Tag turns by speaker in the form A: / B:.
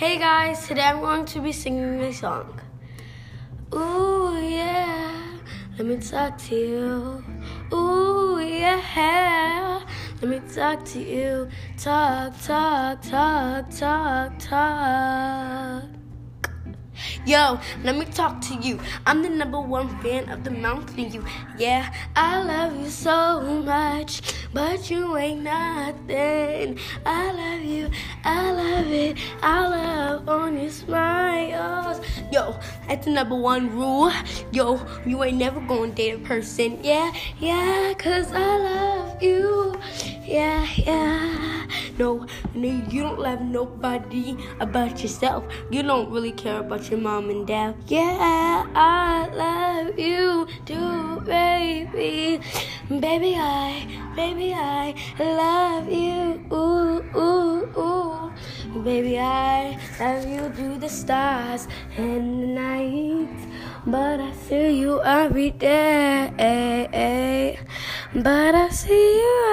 A: Hey guys, today I'm going to be singing a song. Ooh yeah, let me talk to you. Ooh yeah, let me talk to you. Talk, talk, talk, talk, talk. Yo, let me talk to you. I'm the number one fan of the Mountain You. Yeah, I love you so much, but you ain't nothing. I love you, I love it. I love on your smiles. Yo, that's the number one rule. Yo, you ain't never gonna date a person. Yeah, yeah, cause I love you. Yeah, yeah. No, no, you don't love nobody about yourself. You don't really care about your mom and dad. Yeah, I love you too, baby. Baby, I, baby, I love you. Ooh. Baby, I love you through the stars and the night. But I see you every day. But I see you.